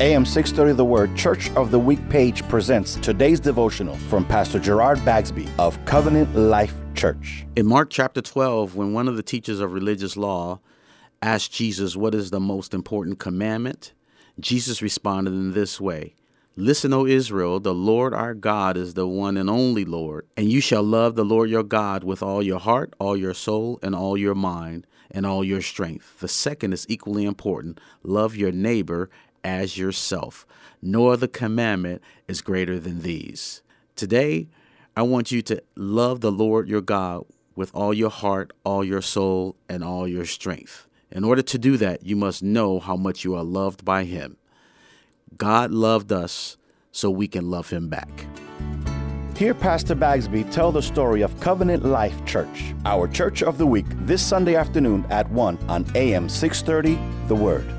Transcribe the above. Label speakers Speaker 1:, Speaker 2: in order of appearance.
Speaker 1: AM 630 The Word Church of the Week page presents today's devotional from Pastor Gerard Bagsby of Covenant Life Church.
Speaker 2: In Mark chapter 12, when one of the teachers of religious law asked Jesus, What is the most important commandment? Jesus responded in this way Listen, O Israel, the Lord our God is the one and only Lord, and you shall love the Lord your God with all your heart, all your soul, and all your mind, and all your strength. The second is equally important love your neighbor as yourself. No other commandment is greater than these. Today, I want you to love the Lord your God with all your heart, all your soul, and all your strength. In order to do that, you must know how much you are loved by Him. God loved us so we can love Him back.
Speaker 1: Hear Pastor Bagsby tell the story of Covenant Life Church, our church of the week, this Sunday afternoon at 1 on AM 630 The Word.